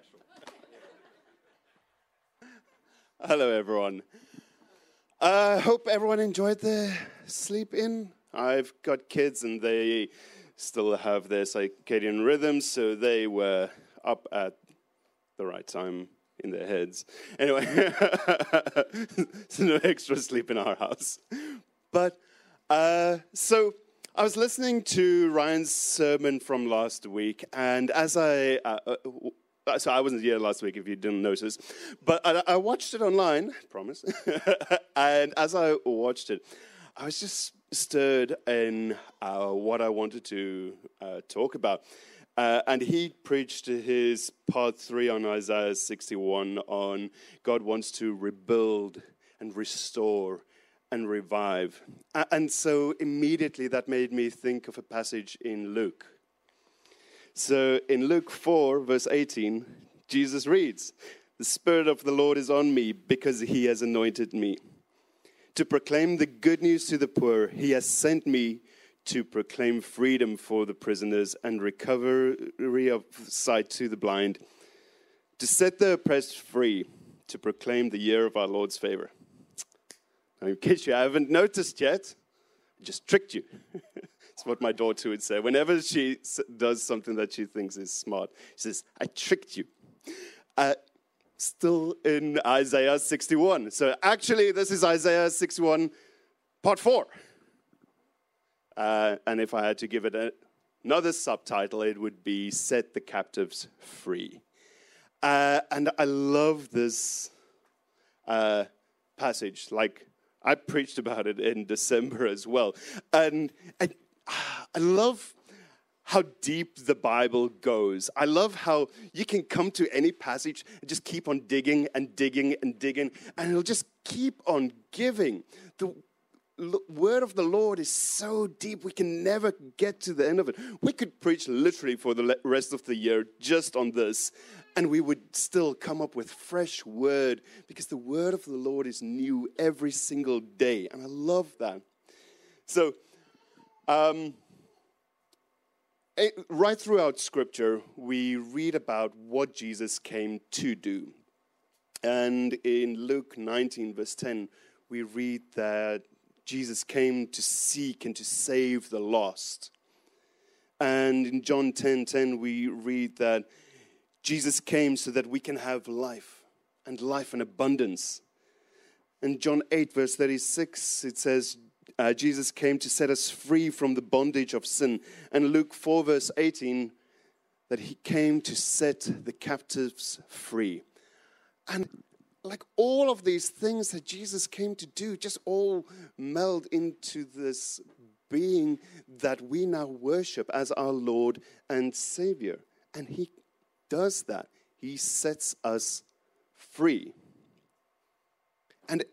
Hello, everyone. I uh, hope everyone enjoyed the sleep in. I've got kids and they still have their circadian rhythms, so they were up at the right time in their heads. Anyway, so no extra sleep in our house. But uh, so I was listening to Ryan's sermon from last week, and as I uh, uh, so I wasn't here last week if you didn't notice, but I, I watched it online, promise. and as I watched it, I was just stirred in uh, what I wanted to uh, talk about. Uh, and he preached his part three on Isaiah 61 on God wants to rebuild and restore and revive. And so immediately that made me think of a passage in Luke. So in Luke 4, verse 18, Jesus reads, The Spirit of the Lord is on me because he has anointed me. To proclaim the good news to the poor, he has sent me to proclaim freedom for the prisoners and recovery of sight to the blind, to set the oppressed free, to proclaim the year of our Lord's favor. Now, in case you haven't noticed yet, I just tricked you. It's what my daughter would say. Whenever she does something that she thinks is smart, she says, I tricked you. Uh, still in Isaiah 61. So actually, this is Isaiah 61, part 4. Uh, and if I had to give it a, another subtitle, it would be Set the Captives Free. Uh, and I love this uh, passage. Like, I preached about it in December as well. And, and I love how deep the Bible goes. I love how you can come to any passage and just keep on digging and digging and digging, and it'll just keep on giving. The word of the Lord is so deep, we can never get to the end of it. We could preach literally for the rest of the year just on this, and we would still come up with fresh word because the word of the Lord is new every single day, and I love that. So, um, eh, right throughout Scripture, we read about what Jesus came to do. And in Luke 19, verse 10, we read that Jesus came to seek and to save the lost. And in John 10 10, we read that Jesus came so that we can have life and life in abundance. In John 8, verse 36, it says, uh, Jesus came to set us free from the bondage of sin. And Luke 4, verse 18, that he came to set the captives free. And like all of these things that Jesus came to do, just all meld into this being that we now worship as our Lord and Savior. And he does that, he sets us free. And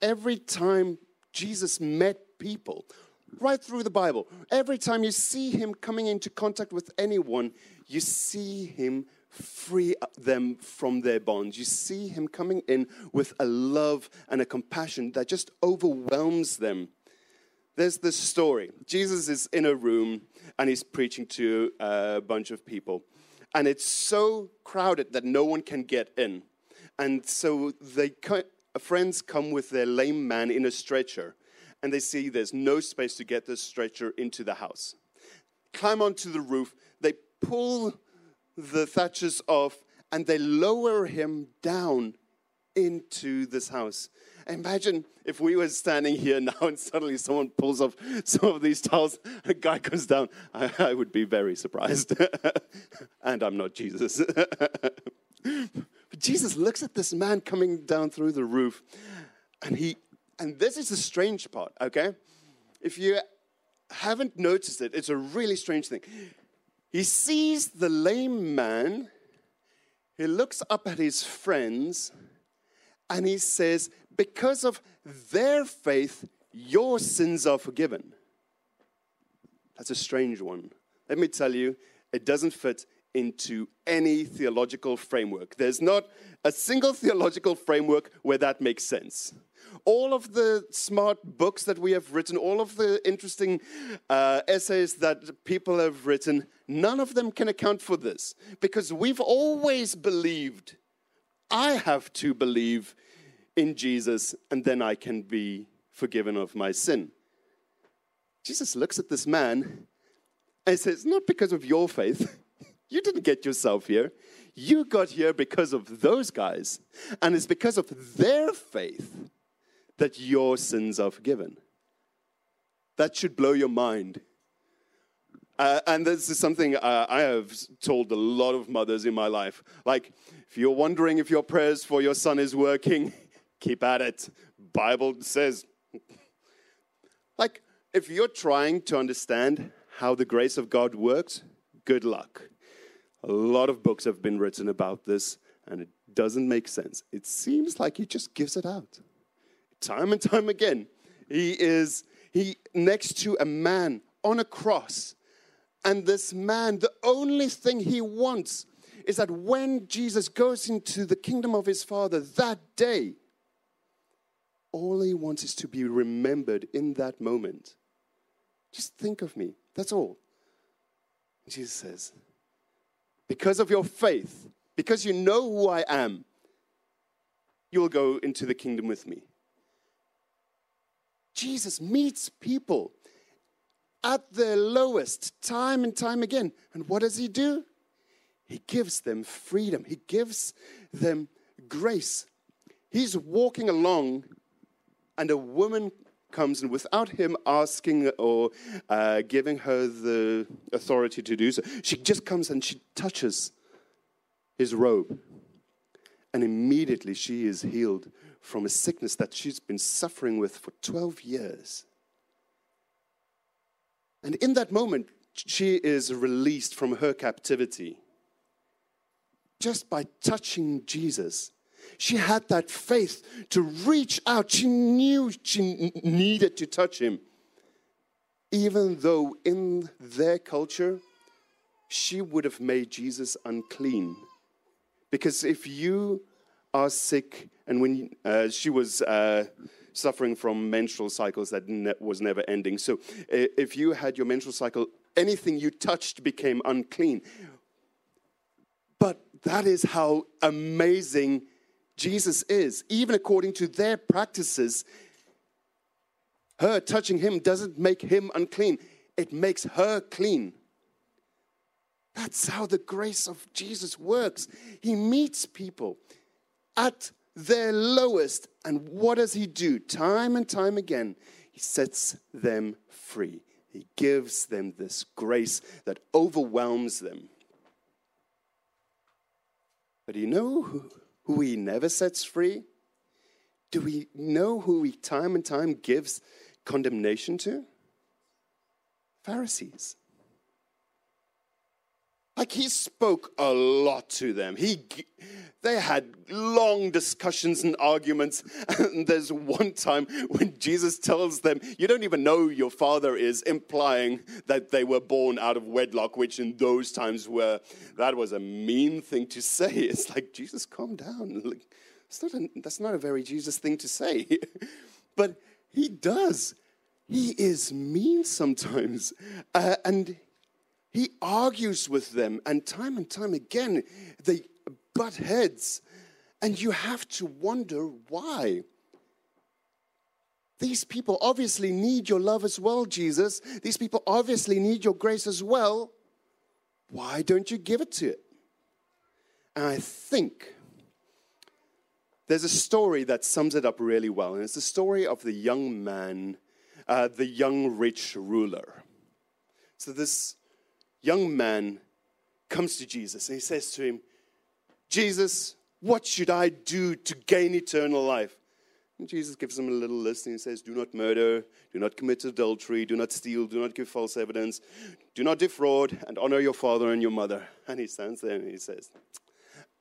every time Jesus met people right through the Bible. Every time you see him coming into contact with anyone, you see him free them from their bonds. You see him coming in with a love and a compassion that just overwhelms them. There's this story Jesus is in a room and he's preaching to a bunch of people. And it's so crowded that no one can get in. And so they, friends come with their lame man in a stretcher and they see there's no space to get this stretcher into the house. Climb onto the roof, they pull the thatches off, and they lower him down into this house. Imagine if we were standing here now and suddenly someone pulls off some of these tiles, a guy comes down. I, I would be very surprised. and I'm not Jesus. but Jesus looks at this man coming down through the roof and he and this is the strange part, okay? If you haven't noticed it, it's a really strange thing. He sees the lame man, he looks up at his friends, and he says, Because of their faith, your sins are forgiven. That's a strange one. Let me tell you, it doesn't fit into any theological framework. There's not a single theological framework where that makes sense. All of the smart books that we have written, all of the interesting uh, essays that people have written, none of them can account for this because we've always believed, I have to believe in Jesus and then I can be forgiven of my sin. Jesus looks at this man and says, Not because of your faith. You didn't get yourself here. You got here because of those guys. And it's because of their faith that your sins are forgiven. That should blow your mind. Uh, and this is something uh, I have told a lot of mothers in my life. Like, if you're wondering if your prayers for your son is working, keep at it. Bible says. like, if you're trying to understand how the grace of God works, good luck. A lot of books have been written about this, and it doesn't make sense. It seems like he just gives it out. Time and time again, he is he next to a man on a cross. And this man, the only thing he wants is that when Jesus goes into the kingdom of his Father that day, all he wants is to be remembered in that moment. Just think of me. That's all. Jesus says, because of your faith, because you know who I am, you will go into the kingdom with me. Jesus meets people at their lowest time and time again. And what does he do? He gives them freedom, he gives them grace. He's walking along, and a woman comes and without him asking or uh, giving her the authority to do so, she just comes and she touches his robe. And immediately she is healed from a sickness that she's been suffering with for 12 years. And in that moment, she is released from her captivity just by touching Jesus. She had that faith to reach out. She knew she needed to touch him. Even though in their culture, she would have made Jesus unclean. Because if you are sick, and when uh, she was uh, suffering from menstrual cycles that ne- was never ending, so if you had your menstrual cycle, anything you touched became unclean. But that is how amazing Jesus is. Even according to their practices, her touching him doesn't make him unclean, it makes her clean. That's how the grace of Jesus works. He meets people at their lowest. And what does he do? Time and time again, he sets them free. He gives them this grace that overwhelms them. But do you know who, who he never sets free? Do we know who he time and time gives condemnation to? Pharisees. Like he spoke a lot to them. He, they had long discussions and arguments. And there's one time when Jesus tells them, You don't even know your father is, implying that they were born out of wedlock, which in those times were, that was a mean thing to say. It's like, Jesus, calm down. Like, not a, that's not a very Jesus thing to say. but he does. He is mean sometimes. Uh, and he argues with them, and time and time again, they butt heads. And you have to wonder why. These people obviously need your love as well, Jesus. These people obviously need your grace as well. Why don't you give it to it? And I think there's a story that sums it up really well. And it's the story of the young man, uh, the young rich ruler. So this young man comes to Jesus and he says to him, Jesus, what should I do to gain eternal life? And Jesus gives him a little list and he says, Do not murder, do not commit adultery, do not steal, do not give false evidence, do not defraud, and honor your father and your mother. And he stands there and he says,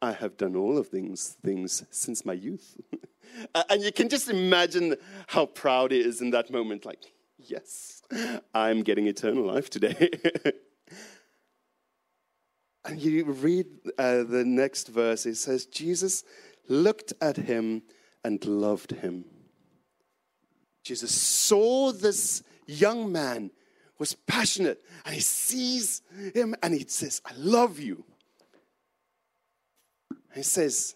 I have done all of these things since my youth. and you can just imagine how proud he is in that moment like, Yes, I'm getting eternal life today. And you read uh, the next verse, it says, Jesus looked at him and loved him. Jesus saw this young man was passionate and he sees him and he says, I love you. And he says,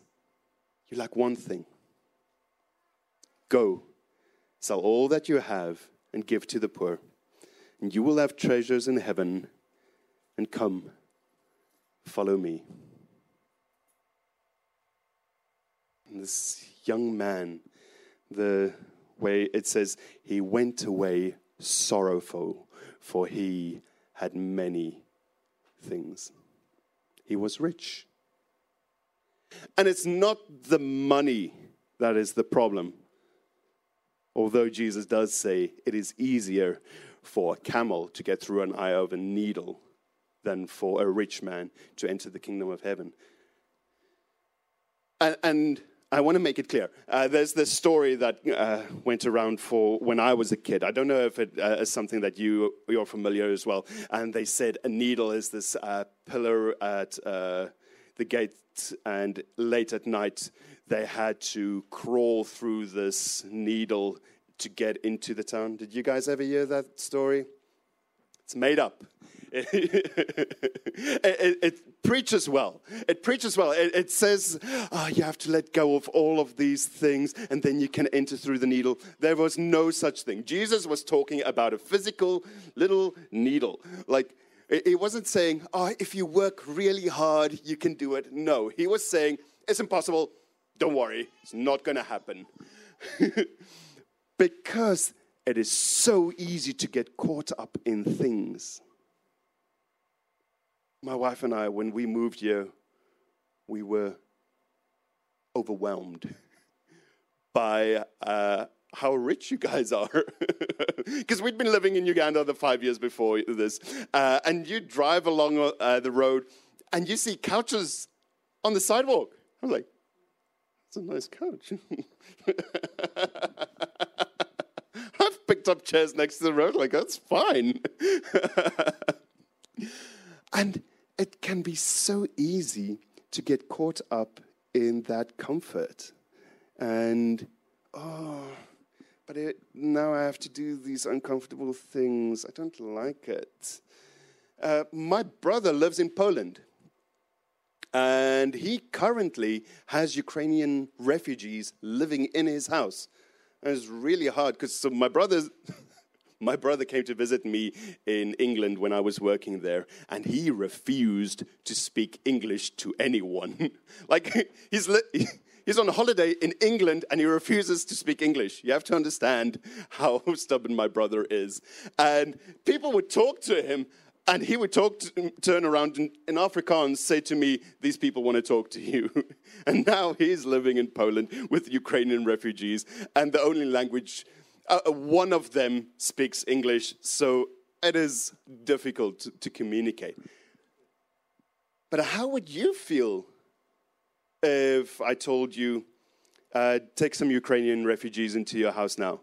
You lack one thing. Go, sell all that you have and give to the poor, and you will have treasures in heaven. And come, follow me. And this young man, the way it says, he went away sorrowful, for he had many things. He was rich. And it's not the money that is the problem. Although Jesus does say it is easier for a camel to get through an eye of a needle than for a rich man to enter the kingdom of heaven. And, and I want to make it clear. Uh, there's this story that uh, went around for when I was a kid. I don't know if it uh, is something that you you're familiar as well. And they said a needle is this uh, pillar at uh, the gate, and late at night they had to crawl through this needle to get into the town. Did you guys ever hear that story? It's made up. It, it, it, preaches well. It preaches well. It, it says oh, you have to let go of all of these things and then you can enter through the needle. There was no such thing. Jesus was talking about a physical little needle. Like, he wasn't saying, oh, if you work really hard, you can do it. No, he was saying, it's impossible. Don't worry, it's not going to happen. because it is so easy to get caught up in things. My wife and I, when we moved here, we were overwhelmed by uh, how rich you guys are. Because we'd been living in Uganda the five years before this. Uh, and you drive along uh, the road and you see couches on the sidewalk. I'm like, it's a nice couch. I've picked up chairs next to the road, like, that's fine. And it can be so easy to get caught up in that comfort. And, oh, but it, now I have to do these uncomfortable things. I don't like it. Uh, my brother lives in Poland. And he currently has Ukrainian refugees living in his house. And it's really hard because so my brother's My brother came to visit me in England when I was working there, and he refused to speak English to anyone. like, he's, li- he's on holiday in England and he refuses to speak English. You have to understand how stubborn my brother is. And people would talk to him, and he would talk to, turn around in, in Afrikaans, say to me, These people want to talk to you. and now he's living in Poland with Ukrainian refugees, and the only language uh, one of them speaks English, so it is difficult to, to communicate. But how would you feel if I told you, uh, take some Ukrainian refugees into your house now?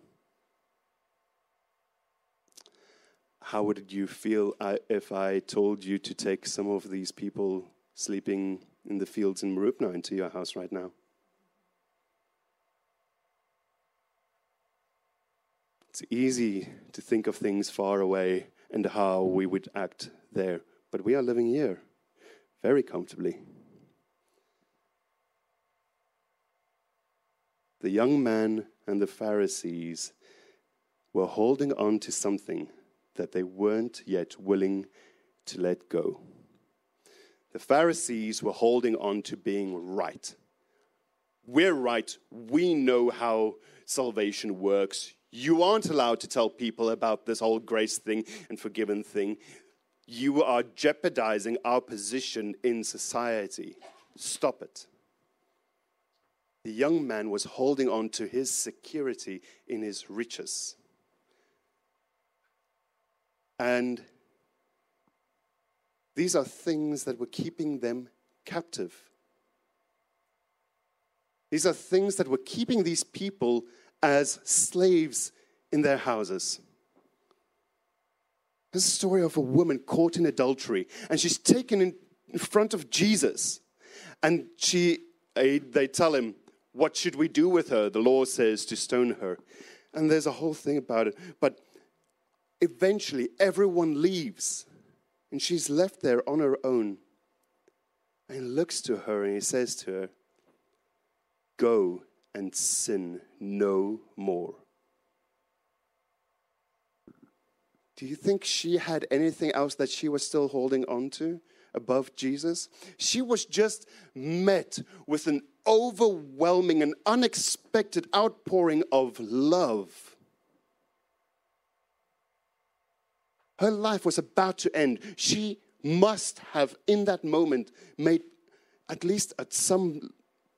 How would you feel uh, if I told you to take some of these people sleeping in the fields in Marupna into your house right now? It's easy to think of things far away and how we would act there, but we are living here very comfortably. The young man and the Pharisees were holding on to something that they weren't yet willing to let go. The Pharisees were holding on to being right. We're right. We know how salvation works. You aren't allowed to tell people about this whole grace thing and forgiven thing. You are jeopardizing our position in society. Stop it. The young man was holding on to his security in his riches. And these are things that were keeping them captive. These are things that were keeping these people as slaves in their houses. There's a story of a woman caught in adultery, and she's taken in front of Jesus. And she, they tell him, What should we do with her? The law says to stone her. And there's a whole thing about it. But eventually, everyone leaves. And she's left there on her own. And he looks to her and he says to her, Go and sin no more. Do you think she had anything else that she was still holding on to above Jesus? She was just met with an overwhelming and unexpected outpouring of love. Her life was about to end. She must have, in that moment, made at least at some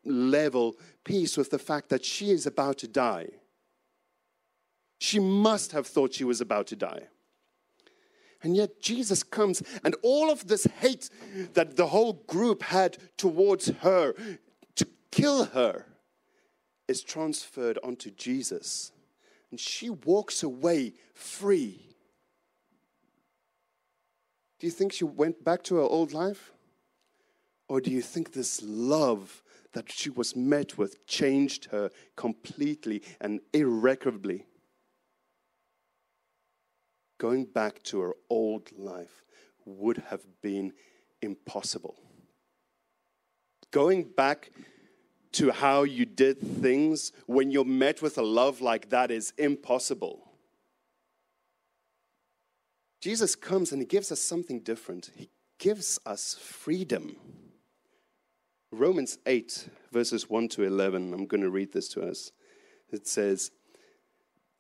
level peace with the fact that she is about to die. She must have thought she was about to die. And yet Jesus comes, and all of this hate that the whole group had towards her to kill her is transferred onto Jesus. And she walks away free. Do you think she went back to her old life? Or do you think this love that she was met with changed her completely and irreparably? going back to her old life would have been impossible. Going back to how you did things when you're met with a love like that is impossible. Jesus comes and he gives us something different. He gives us freedom. Romans 8, verses 1 to 11, I'm going to read this to us. It says,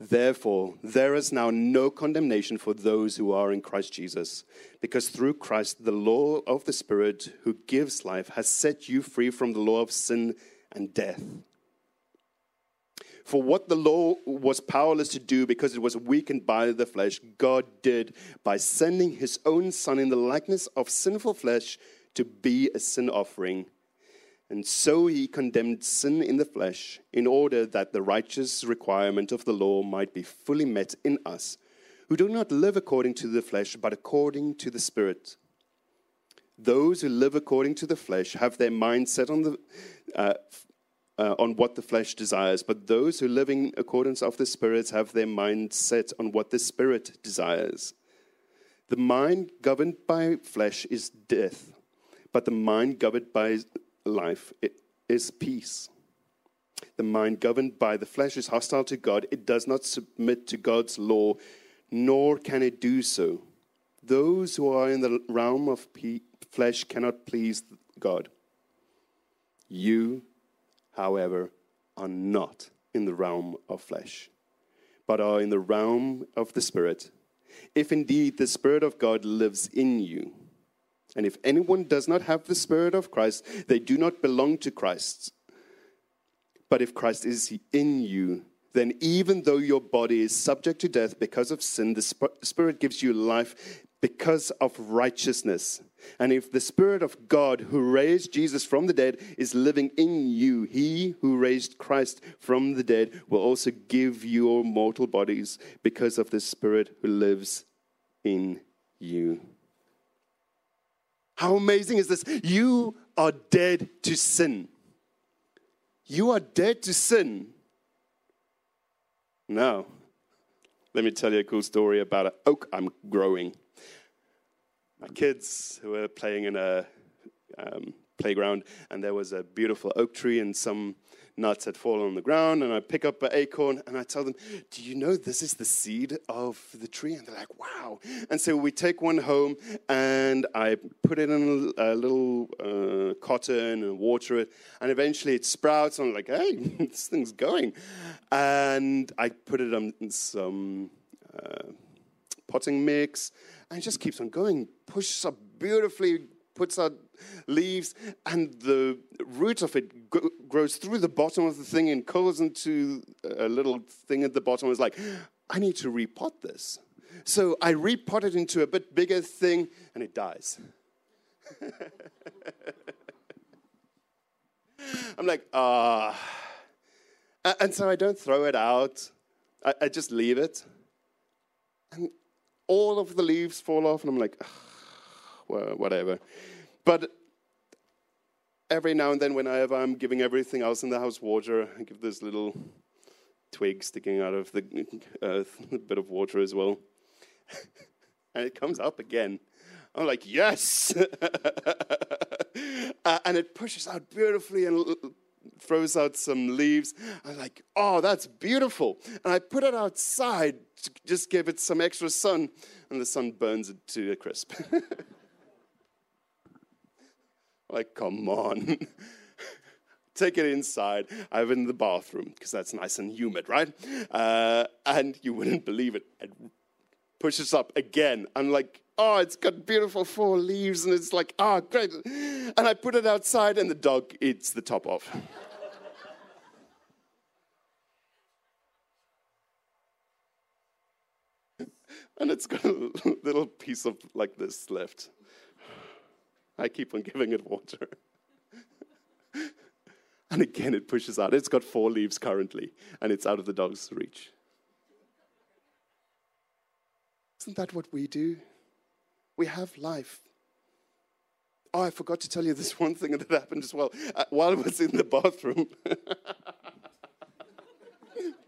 Therefore, there is now no condemnation for those who are in Christ Jesus, because through Christ, the law of the Spirit who gives life has set you free from the law of sin and death. For what the law was powerless to do because it was weakened by the flesh, God did by sending his own Son in the likeness of sinful flesh to be a sin offering and so he condemned sin in the flesh, in order that the righteous requirement of the law might be fully met in us, who do not live according to the flesh, but according to the Spirit. Those who live according to the flesh have their mind set on, the, uh, uh, on what the flesh desires, but those who live in accordance of the Spirit have their mind set on what the Spirit desires. The mind governed by flesh is death, but the mind governed by life is peace. The mind governed by the flesh is hostile to God. It does not submit to God's law, nor can it do so. Those who are in the realm of flesh cannot please God. You, however, are not in the realm of flesh, but are in the realm of the Spirit. If indeed the Spirit of God lives in you, and if anyone does not have the Spirit of Christ, they do not belong to Christ. But if Christ is in you, then even though your body is subject to death because of sin, the Spirit gives you life because of righteousness. And if the Spirit of God who raised Jesus from the dead is living in you, he who raised Christ from the dead will also give your mortal bodies because of the Spirit who lives in you. How amazing is this? You are dead to sin. You are dead to sin. Now, let me tell you a cool story about an oak I'm growing. My kids who were playing in a um, playground, and there was a beautiful oak tree, and some nuts had fallen on the ground, and I pick up an acorn and I tell them, Do you know this is the seed of the tree? And they're like, Wow. And so we take one home and I put it in a, little uh, cotton and water it, and eventually it sprouts. And I'm like, Hey, this thing's going. And I put it on some uh, potting mix, and it just keeps on going, pushes up beautifully puts out leaves, and the root of it grows through the bottom of the thing and curls into a little thing at the bottom. I was like, I need to repot this. So I repot it into a bit bigger thing, and it dies. I'm like, ah. Uh, and so I don't throw it out, I, I, just leave it. And all of the leaves fall off, and I'm like, well, whatever. But every now and then, whenever I'm giving everything else in the house water, I give this little twig sticking out of the earth, a bit of water as well. and it comes up again. I'm like, yes! uh, and it pushes out beautifully and throws out some leaves. I'm like, oh, that's beautiful. And I put it outside to just give it some extra sun, and the sun burns it to a crisp. Like, come on. Take it inside. I have it in the bathroom because that's nice and humid, right? Uh, and you wouldn't believe it. It pushes up again. I'm like, oh, it's got beautiful four leaves, and it's like, oh, great. And I put it outside, and the dog eats the top off. and it's got a little piece of like this left. I keep on giving it water. and again, it pushes out. It's got four leaves currently, and it's out of the dog's reach. Isn't that what we do? We have life. Oh, I forgot to tell you this one thing that happened as well. Uh, while I was in the bathroom,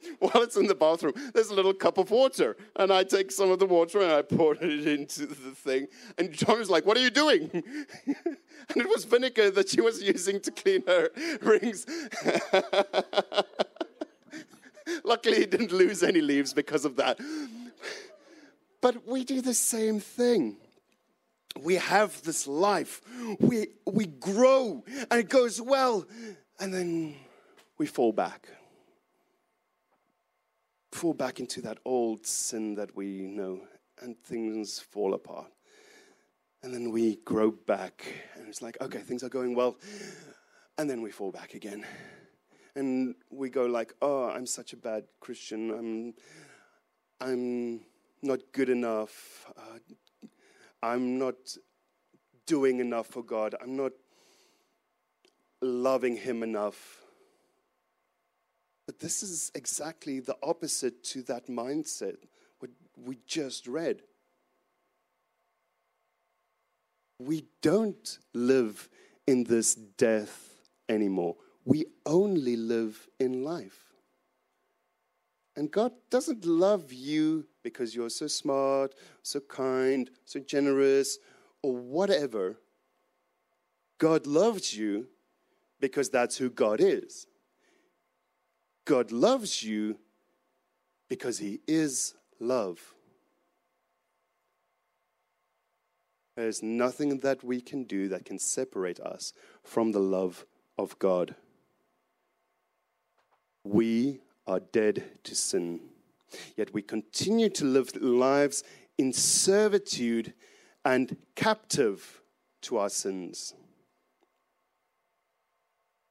while it's in the bathroom, there's a little cup of water. And I take some of the water and I pour it into the thing. And John was like, What are you doing? and it was vinegar that she was using to clean her rings. Luckily, he didn't lose any leaves because of that. But we do the same thing. We have this life, we, we grow, and it goes well, and then we fall back fall back into that old sin that we know, and things fall apart. And then we grow back, and it's like, okay, things are going well. And then we fall back again. And we go like, oh, I'm such a bad Christian. I'm, I'm not good enough. Uh, I'm not doing enough for God. I'm not loving Him enough. But this is exactly the opposite to that mindset, what we just read. We don't live in this death anymore. We only live in life. And God doesn't love you because you're so smart, so kind, so generous, or whatever. God loves you because that's who God is. God loves you because He is love. There's nothing that we can do that can separate us from the love of God. We are dead to sin, yet we continue to live lives in servitude and captive to our sins.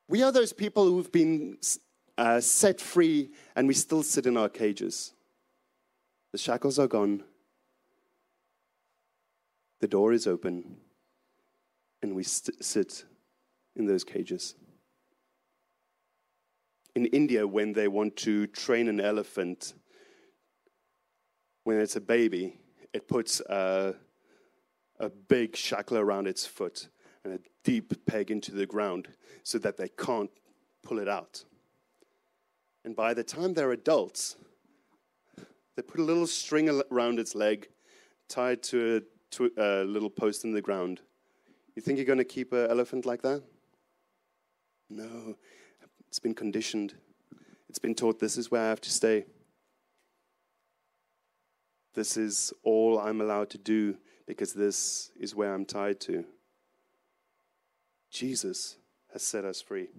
We are those people who've been uh, set free, and we still sit in our cages. The shackles are gone, the door is open, and we st- sit in those cages. In India, when they want to train an elephant, when it's a baby, it puts a, a big shackle around its foot and a deep peg into the ground so that they can't pull it out. And by the time they're adults, they put a little string around its leg, tied to a, to a little post in the ground. You think you're going to keep an elephant like that? No. It's been conditioned. It's been taught this is where I have to stay. This is all I'm allowed to do because this is where I'm tied to. Jesus has set us free.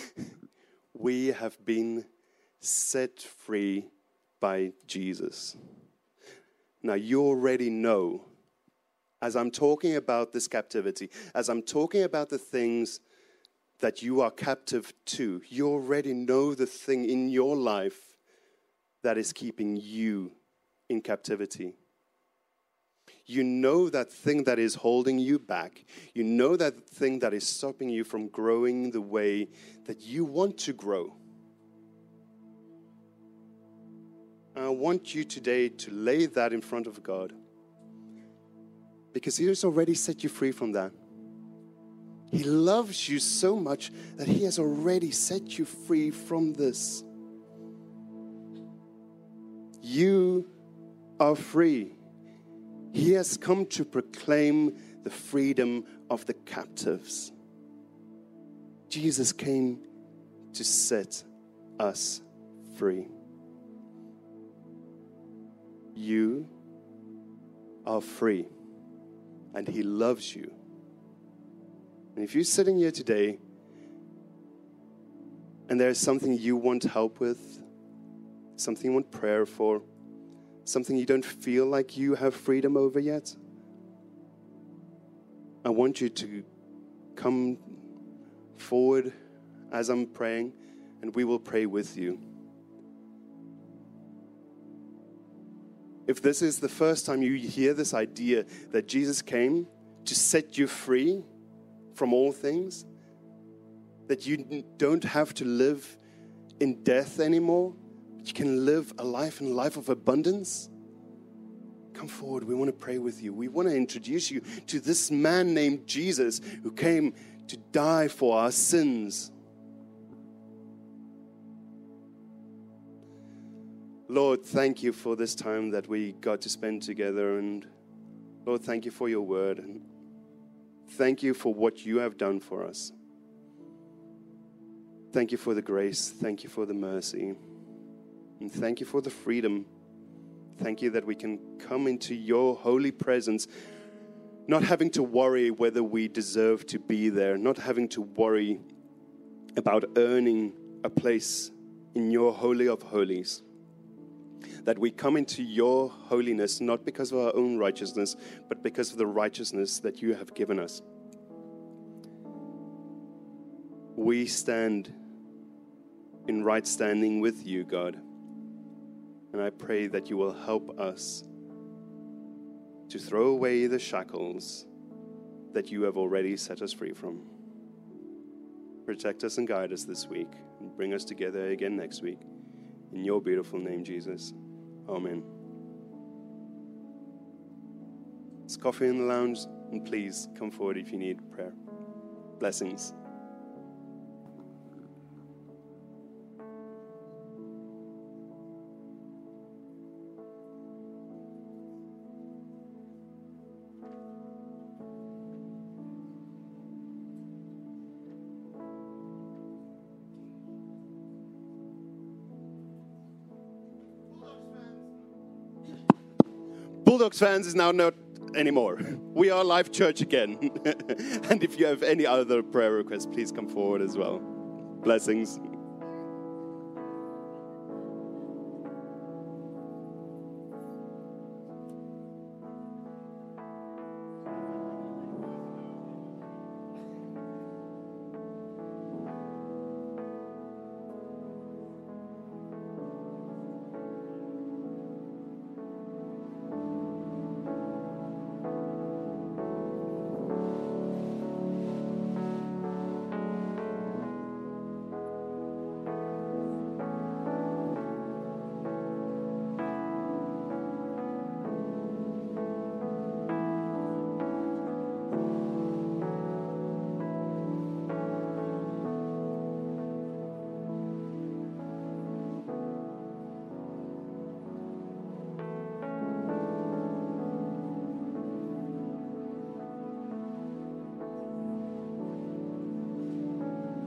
we have been set free by Jesus. Now, you already know, as I'm talking about this captivity, as I'm talking about the things that you are captive to, you already know the thing in your life that is keeping you in captivity. You know that thing that is holding you back. You know that thing that is stopping you from growing the way that you want to grow. I want you today to lay that in front of God because He has already set you free from that. He loves you so much that He has already set you free from this. You are free. He has come to proclaim the freedom of the captives. Jesus came to set us free. You are free, and He loves you. And if you're sitting here today and there's something you want help with, something you want prayer for, something you don't feel like you have freedom over yet, I want you to come forward as I'm praying, and we will pray with you. If this is the first time you hear this idea that Jesus came to set you free from all things, that you don't have to live in death anymore, you can live a life and a life of abundance. Come forward. We want to pray with you. We want to introduce you to this man named Jesus who came to die for our sins. Lord, thank you for this time that we got to spend together. And Lord, thank you for your word. And thank you for what you have done for us. Thank you for the grace. Thank you for the mercy. And thank you for the freedom. Thank you that we can come into your holy presence, not having to worry whether we deserve to be there, not having to worry about earning a place in your holy of holies. That we come into your holiness not because of our own righteousness, but because of the righteousness that you have given us. We stand in right standing with you, God. And I pray that you will help us to throw away the shackles that you have already set us free from. Protect us and guide us this week and bring us together again next week. In your beautiful name, Jesus. Amen. There's coffee in the lounge, and please come forward if you need prayer. Blessings. Fans is now not anymore. We are live church again. and if you have any other prayer requests, please come forward as well. Blessings.